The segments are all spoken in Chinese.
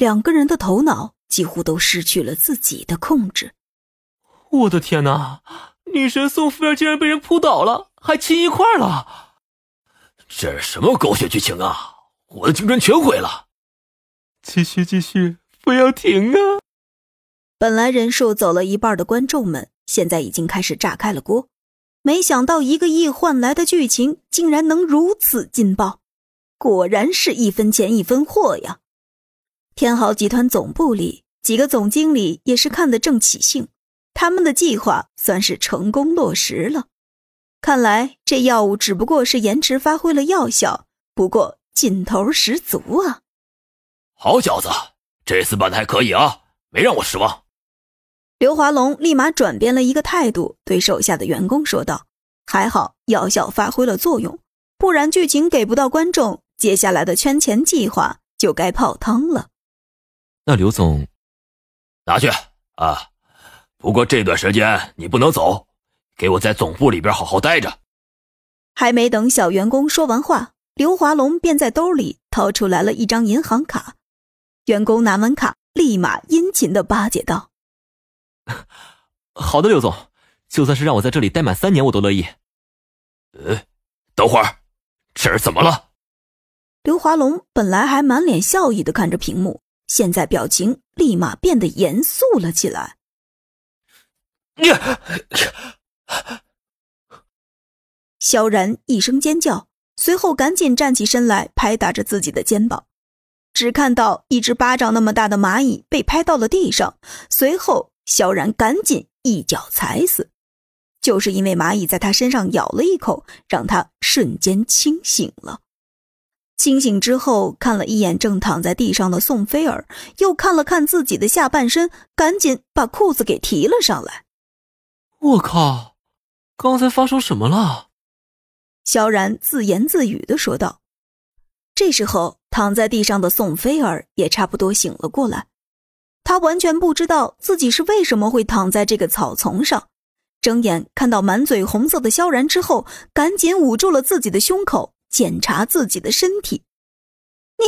两个人的头脑几乎都失去了自己的控制。我的天哪！女神宋菲儿竟然被人扑倒了，还亲一块了！这是什么狗血剧情啊！我的青春全毁了！继续，继续，不要停啊！本来人数走了一半的观众们，现在已经开始炸开了锅。没想到一个亿换来的剧情竟然能如此劲爆，果然是一分钱一分货呀！天豪集团总部里，几个总经理也是看得正起兴，他们的计划算是成功落实了。看来这药物只不过是延迟发挥了药效，不过劲头十足啊！好小子，这次办的还可以啊，没让我失望。刘华龙立马转变了一个态度，对手下的员工说道：“还好药效发挥了作用，不然剧情给不到观众，接下来的圈钱计划就该泡汤了。”那刘总，拿去啊！不过这段时间你不能走，给我在总部里边好好待着。还没等小员工说完话，刘华龙便在兜里掏出来了一张银行卡。员工拿完卡，立马殷勤的巴结道。好的，刘总，就算是让我在这里待满三年，我都乐意。呃，等会儿，这是怎么了？刘华龙本来还满脸笑意的看着屏幕，现在表情立马变得严肃了起来。萧然一声尖叫，随后赶紧站起身来，拍打着自己的肩膀。只看到一只巴掌那么大的蚂蚁被拍到了地上，随后。萧然赶紧一脚踩死，就是因为蚂蚁在他身上咬了一口，让他瞬间清醒了。清醒之后，看了一眼正躺在地上的宋菲儿，又看了看自己的下半身，赶紧把裤子给提了上来。我靠，刚才发生什么了？萧然自言自语的说道。这时候，躺在地上的宋菲儿也差不多醒了过来。他完全不知道自己是为什么会躺在这个草丛上，睁眼看到满嘴红色的萧然之后，赶紧捂住了自己的胸口，检查自己的身体。你，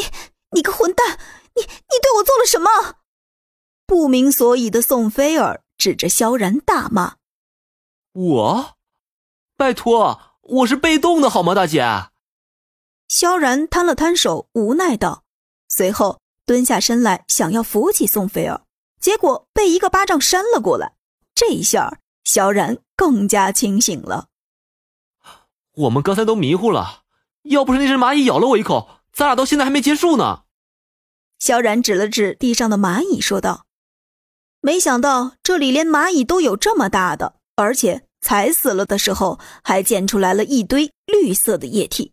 你个混蛋！你，你对我做了什么？不明所以的宋菲儿指着萧然大骂：“我，拜托，我是被动的好吗，大姐？”萧然摊了摊手，无奈道，随后。蹲下身来，想要扶起宋菲儿，结果被一个巴掌扇了过来。这一下，萧然更加清醒了。我们刚才都迷糊了，要不是那只蚂蚁咬了我一口，咱俩到现在还没结束呢。萧然指了指地上的蚂蚁，说道：“没想到这里连蚂蚁都有这么大的，而且踩死了的时候还溅出来了一堆绿色的液体。